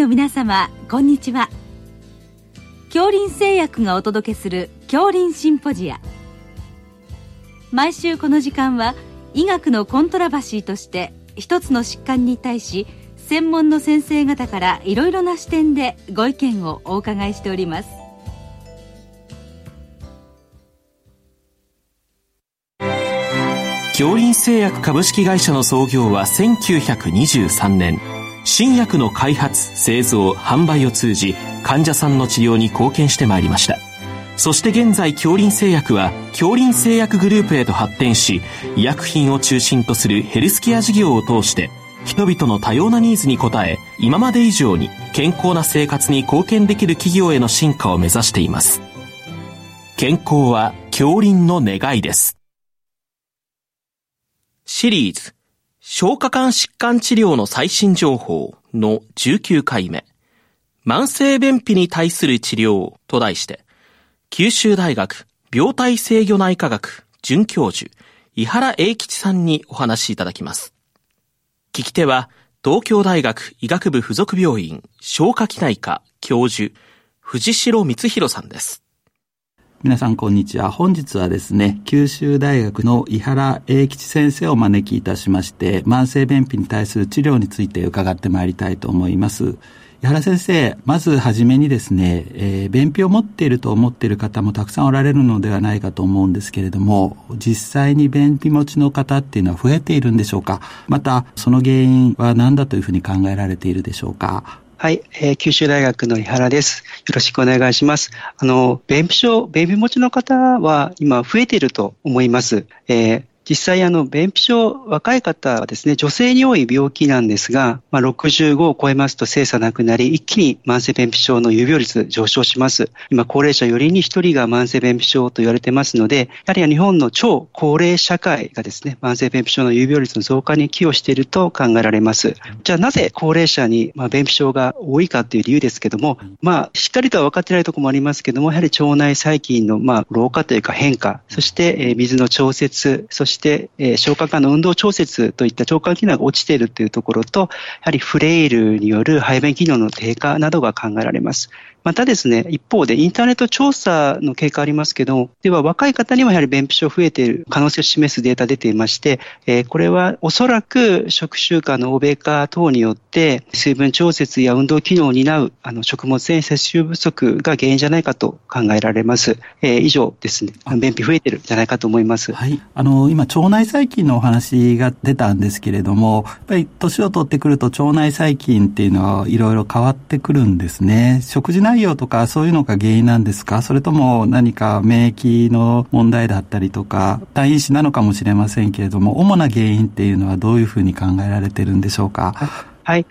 の皆様こんにちは。恐林製薬がお届けする恐林シンポジア。毎週この時間は医学のコントラバシーとして一つの疾患に対し専門の先生方からいろいろな視点でご意見をお伺いしております。恐林製薬株式会社の創業は1923年。新薬の開発製造販売を通じ患者さんの治療に貢献してまいりました。そして現在恐林製薬は恐林製薬グループへと発展し医薬品を中心とするヘルスケア事業を通して人々の多様なニーズに応え今まで以上に健康な生活に貢献できる企業への進化を目指しています。健康は恐林の願いです。シリーズ。消化管疾患治療の最新情報の19回目慢性便秘に対する治療と題して九州大学病態制御内科学准教授、伊原英吉さんにお話しいただきます。聞き手は、東京大学医学部附属病院消化器内科教授、藤代光弘さんです。皆さんこんにちは。本日はですね、九州大学の伊原英吉先生をお招きいたしまして、慢性便秘に対する治療について伺ってまいりたいと思います。井原先生、まずはじめにですね、えー、便秘を持っていると思っている方もたくさんおられるのではないかと思うんですけれども、実際に便秘持ちの方っていうのは増えているんでしょうか？また、その原因は何だというふうに考えられているでしょうか？はい、えー、九州大学の井原です。よろしくお願いします。あの、便秘症、便秘持ちの方は今増えていると思います。えー実際、あの、便秘症、若い方はですね、女性に多い病気なんですが、まあ、65を超えますと精査なくなり、一気に慢性便秘症の有病率上昇します。今、高齢者4人に1人が慢性便秘症と言われてますので、やはり日本の超高齢社会がですね、慢性便秘症の有病率の増加に寄与していると考えられます。じゃあ、なぜ高齢者に、まあ、便秘症が多いかという理由ですけども、まあ、しっかりとは分かってないところもありますけども、やはり腸内細菌の、まあ、老化というか変化、そして、え、水の調節、そして、えー、消化管の運動調節といった腸管機能が落ちているというところと、やはりフレイルによる排便機能の低下などが考えられます。またですね、一方でインターネット調査の結果ありますけど、では若い方にもやはり便秘症増えている可能性を示すデータ出ていまして、えー、これはおそらく食習慣の欧米化等によって水分調節や運動機能を担うあの食物繊維摂取不足が原因じゃないかと考えられます。えー、以上ですね、便秘増えてるんじゃないかと思います。はい。あの、今、腸内細菌のお話が出たんですけれども、やっぱり年を取ってくると腸内細菌っていうのはいろいろ変わってくるんですね。食事内容とかそういうのが原因なんですか？それとも何か免疫の問題だったりとか、単因子なのかもしれませんけれども、主な原因っていうのはどういうふうに考えられてるんでしょうか？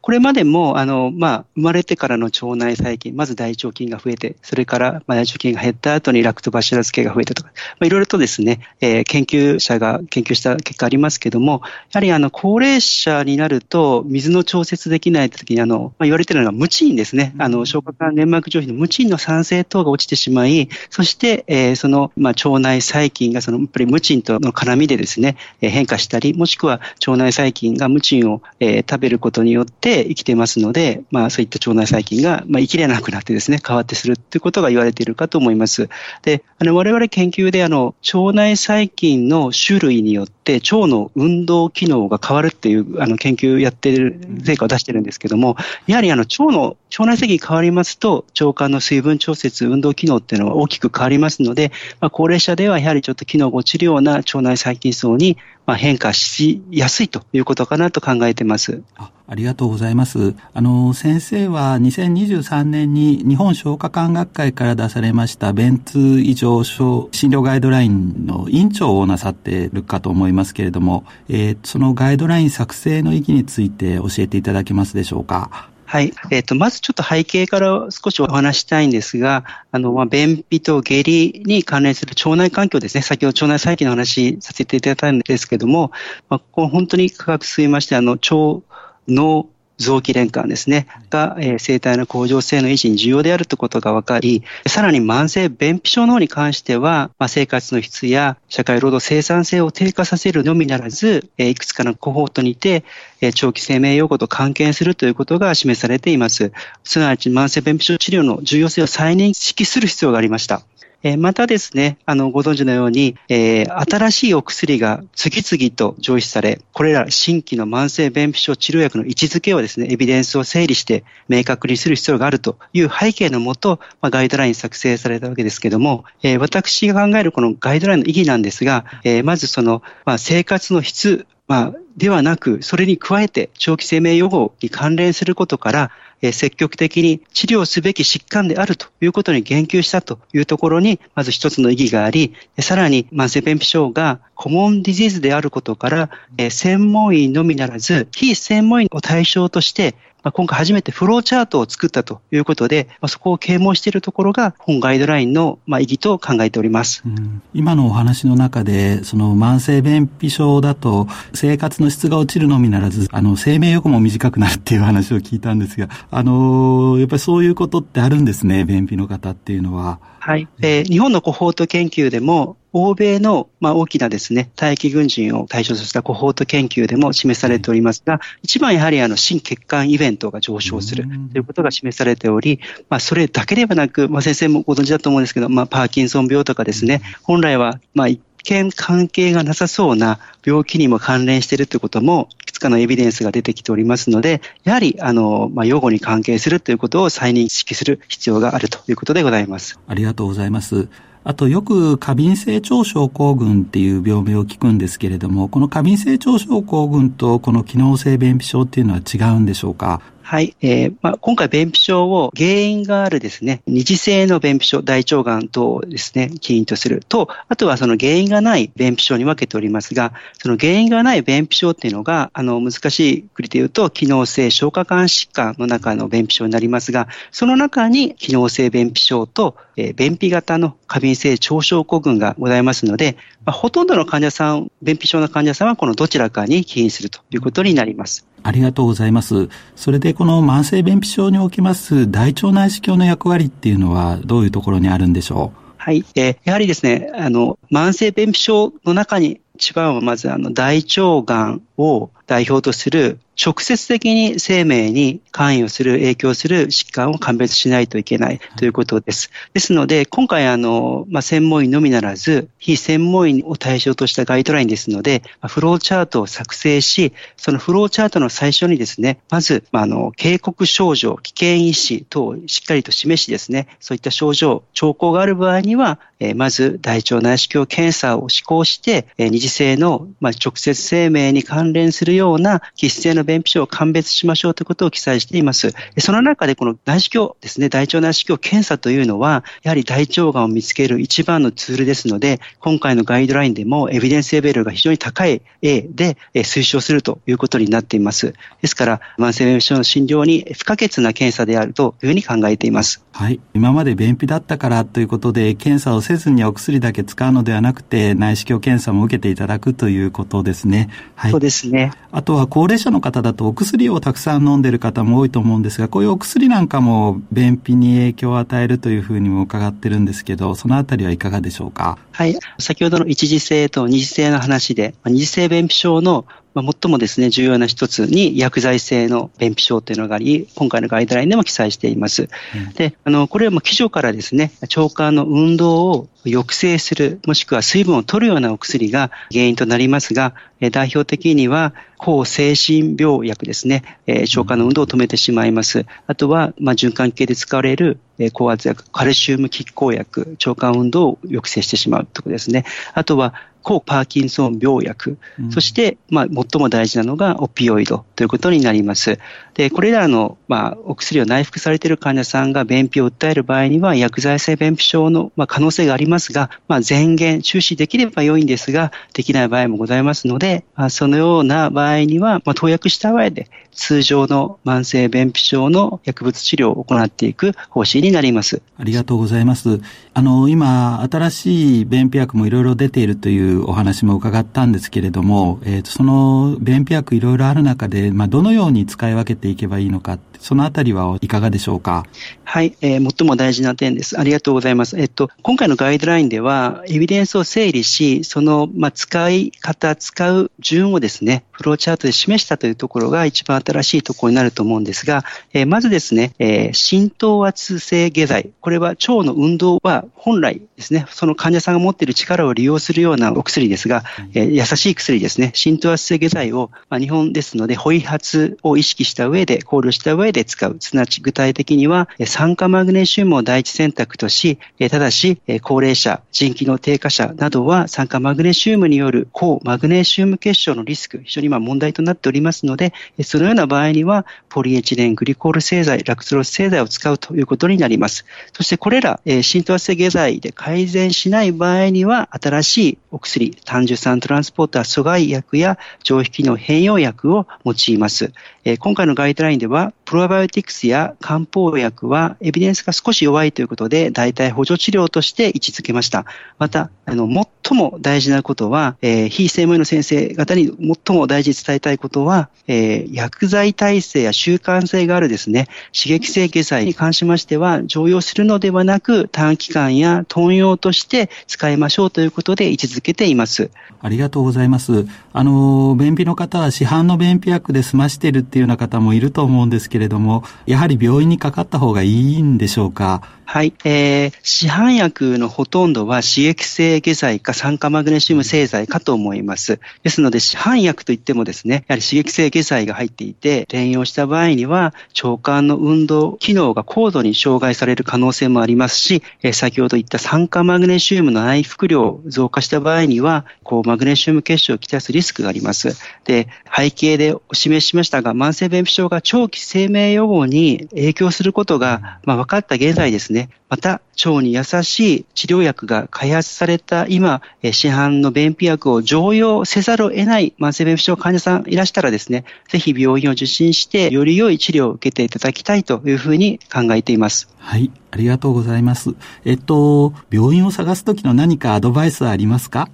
これまでも、あの、まあ、生まれてからの腸内細菌、まず大腸菌が増えて、それから、まあ、大腸菌が減った後にラクトバシラス系が増えたとか、まあ、いろいろとですね、えー、研究者が研究した結果ありますけども、やはりあの、高齢者になると、水の調節できないときに、あの、まあ、言われているのが無賃ですね。あの、消化管粘膜上皮の無賃の酸性等が落ちてしまい、そして、えー、その、まあ、腸内細菌がその、やっぱり無賃との絡みでですね、えー、変化したり、もしくは腸内細菌が無賃を、えー、食べることにによって、生きてますので、まあそういった腸内細菌が、まあ、生きれなくなってですね、変わってするということが言われているかと思います。で、あの、我々研究であの、腸内細菌の種類によって腸の運動機能が変わるっていうあの研究やってる、成果を出してるんですけども、やはりあの、腸の、腸内細菌変わりますと、腸管の水分調節、運動機能っていうのは大きく変わりますので、まあ、高齢者ではやはりちょっと機能が落ちるような腸内細菌層にまあ、変化しやすいということかなと考えてます。あありがとうございます。あの、先生は2023年に日本消化管学会から出されました便通異常症診療ガイドラインの委員長をなさっているかと思いますけれども、えー、そのガイドライン作成の意義について教えていただけますでしょうか？はい。えっ、ー、と、まずちょっと背景から少しお話したいんですが、あの、まあ、便秘と下痢に関連する腸内環境ですね。先ほど腸内細菌の話させていただいたんですけども、まあ、ここ本当に科学進みまして、あの、腸、脳、臓器連関ですね、が、えー、生体の向上性の維持に重要であるということが分かり、さらに慢性便秘症の方に関しては、まあ、生活の質や社会労働生産性を低下させるのみならず、えー、いくつかのコホートにて、えー、長期生命予後と関係するということが示されています。すなわち慢性便秘症治療の重要性を再認識する必要がありました。えまたですね、あの、ご存知のように、えー、新しいお薬が次々と上市され、これら新規の慢性便秘症治療薬の位置づけをですね、エビデンスを整理して明確にする必要があるという背景のもと、まあ、ガイドライン作成されたわけですけども、えー、私が考えるこのガイドラインの意義なんですが、えー、まずその、まあ、生活の質、まあ、ではなく、それに加えて長期生命予後に関連することから、え積極的に治療すべき疾患であるということに言及したというところに、まず一つの意義があり、さらに慢性便秘症がコモンディジーズであることから、え専門医のみならず、非専門医を対象として、まあ、今回初めてフローチャートを作ったということで、まあ、そこを啓蒙しているところが本ガイドラインのまあ意義と考えております、うん、今のお話の中で、その慢性便秘症だと生活の質が落ちるのみならず、あの生命予後も短くなるっていう話を聞いたんですが、あのやっぱりそういうことってあるんですね、便秘の方っていうのは。はい。えー、日本のコホート研究でも、欧米の、まあ、大きなですね、待機軍人を対象としたコホート研究でも示されておりますが、一番やはりあの、心血管イベントが上昇するということが示されており、まあ、それだけではなく、まあ、先生もご存知だと思うんですけど、まあ、パーキンソン病とかですね、本来は、まあ、一見関係がなさそうな病気にも関連しているということも、いくつかのエビデンスが出てきておりますので、やはり、あの、まあ、予後に関係するということを再認識する必要があるということでございます。ありがとうございます。あとよく過敏性腸症候群っていう病名を聞くんですけれども、この過敏性腸症候群とこの機能性便秘症っていうのは違うんでしょうか？はい。えー、まあ、今回、便秘症を原因があるですね、二次性の便秘症、大腸がん等をですね、起因とすると、あとはその原因がない便秘症に分けておりますが、その原因がない便秘症っていうのが、あの、難しいくりで言うと、機能性消化管疾患の中の便秘症になりますが、その中に機能性便秘症と、えー、便秘型の過敏性腸症候群がございますので、まあ、ほとんどの患者さん、便秘症の患者さんはこのどちらかに起因するということになります。ありがとうございます。それでこの慢性便秘症におきます大腸内視鏡の役割っていうのはどういうところにあるんでしょう？はい。えー、やはりですね、あの、慢性便秘症の中に一番はまずあの大腸がんを代表とする直接的に生命に関与する、影響する疾患を鑑別しないといけないということです。ですので、今回、あの、まあ、専門医のみならず、非専門医を対象としたガイドラインですので、まあ、フローチャートを作成し、そのフローチャートの最初にですね、まず、まあ、あの、警告症状、危険因子等をしっかりと示しですね、そういった症状、兆候がある場合には、えまず大腸内視鏡検査を施行して、え二次性の、まあ、直接生命に関連するような性の便秘症を鑑別しましょうということを記載しています。その中でこの内視鏡ですね、大腸内視鏡検査というのは、やはり大腸がんを見つける一番のツールですので、今回のガイドラインでもエビデンスレベルが非常に高い A で推奨するということになっています。ですから、慢性便秘症の診療に不可欠な検査であるというふうに考えています。はい。今まで便秘だったからということで、検査をせずにお薬だけ使うのではなくて、内視鏡検査も受けていただくということですね。はい。そうですね。あとは高齢者の方だとお薬をたくさん飲んでる方も多いと思うんですが、こういうお薬なんかも便秘に影響を与えるというふうにも伺ってるんですけど、そのあたりはいかがでしょうか？はい。先ほどの一次性と二次性の話で、二次性便秘症のまあ、最もですね、重要な一つに薬剤性の便秘症というのがあり、今回のガイドラインでも記載しています。うん、で、あの、これはもう基準からですね、腸管の運動を抑制する、もしくは水分を取るようなお薬が原因となりますが、代表的には抗精神病薬ですね、腸管の運動を止めてしまいます。あとは、まあ、循環系で使われる高圧薬、カルシウム拮抗薬、腸管運動を抑制してしまうということですね。あとは、抗パーキンソン病薬、うん、そして、まあ、最も大事なのがオピオイドということになります。で、これらの、まあ、お薬を内服されている患者さんが便秘を訴える場合には、薬剤性便秘症の、まあ、可能性がありますが、まあ、前言、注視できれば良いんですが、できない場合もございますので、まあ、そのような場合には、まあ、投薬した上で、通常の慢性便秘症の薬物治療を行っていく方針になります。ありがとうございます。あの、今、新しい便秘薬もいろいろ出ているというお話も伺ったんですけれども、えー、その便秘薬いろいろある中で、まあ、どのように使い分けていけばいいのか、そのあたりはいかがでしょうか？はい、えー、最も大事な点です。ありがとうございます。えっと、今回のガイドラインでは、エビデンスを整理し、その、まあ、使い方、使う順をですね、フローチャートで示したというところが一番新しいところになると思うんですが、えー、まずですね、えー、浸透圧性下剤。これは腸の運動は本来ですね、その患者さんが持っている力を利用するようなお薬ですが、えー、優しい薬ですね、浸透圧性下剤を、まあ、日本ですので、ホイ発を意識した上で、考慮した上で使う。すなわち具体的には、酸化マグネシウムを第一選択とし、ただし、高齢者、腎機能低下者などは酸化マグネシウムによる高マグネシウム結晶のリスク、非常に今問題となっておりますので、そのような場合には、ポリエチレングリコール製剤、ラクスロス製剤を使うということになります。そしてこれら、浸透性下剤で改善しない場合には、新しいお薬、単純酸トランスポーター阻害薬や上皮機能変容薬を用います。今回のガイドラインでは、プロバイオティクスや漢方薬はエビデンスが少し弱いということで、代替補助治療として位置づけました。また、あの、最も大事なことは、えー、非専門医の先生方に最も大事に伝えたいことは、えー、薬剤耐性や習慣性があるですね、刺激性下剤に関しましては、常用するのではなく、短期間や豚用として使いましょうということで位置づけています。ありがとうございます。あの、便秘の方は市販の便秘薬で済ましているっていうような方もいると思うんですけれどれども、やはり病院にかかった方がいいんでしょうか？はい。えー、市販薬のほとんどは刺激性下剤か酸化マグネシウム製剤かと思います。ですので、市販薬といってもですね、やはり刺激性下剤が入っていて、転用した場合には、腸管の運動機能が高度に障害される可能性もありますし、えー、先ほど言った酸化マグネシウムの内服量増加した場合には、こう、マグネシウム結晶をきたすリスクがあります。で、背景でお示ししましたが、慢性便秘症が長期生命予後に影響することが、まあ、分かった現在ですねね、また、腸に優しい治療薬が開発された今、市販の便秘薬を常用せざるを得ない慢性便秘症患者さんいらしたらですね、ぜひ病院を受診して、より良い治療を受けていただきたいというふうに考えています。はい、ありがとうございます。えっと、病院を探すときの何かアドバイスはありますか？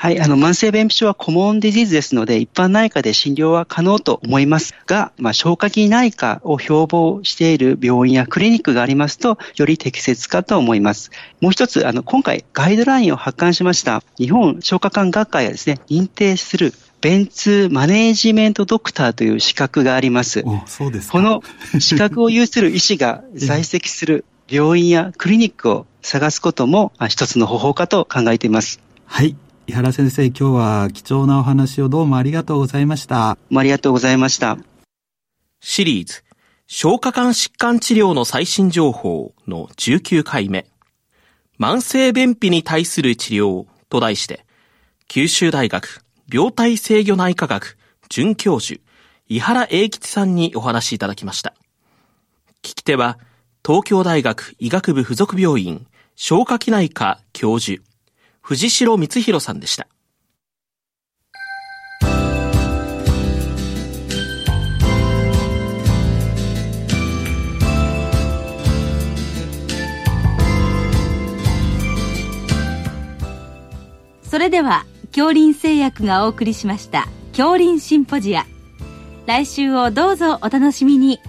はい、あの、慢性便秘症はコモンディジーズですので、一般内科で診療は可能と思いますが、まあ、消化器内科を標榜している病院やクリニックがありますと、より適切かと思います。もう一つ、あの、今回ガイドラインを発刊しました、日本消化管学会がですね、認定する便通マネージメントドクターという資格があります。そうですこの資格を有する医師が在籍する病院やクリニックを探すことも一つの方法かと考えています。はい。井原先生、今日は貴重なお話をどうもありがとうございました。ありがとうございました。シリーズ、消化管疾患治療の最新情報の19回目、慢性便秘に対する治療と題して、九州大学病態制御内科学准教授、井原英吉さんにお話しいただきました。聞き手は、東京大学医学部附属病院消化器内科教授、藤代光弘さんでした。それでは恐林製薬がお送りしました恐林シンポジア来週をどうぞお楽しみに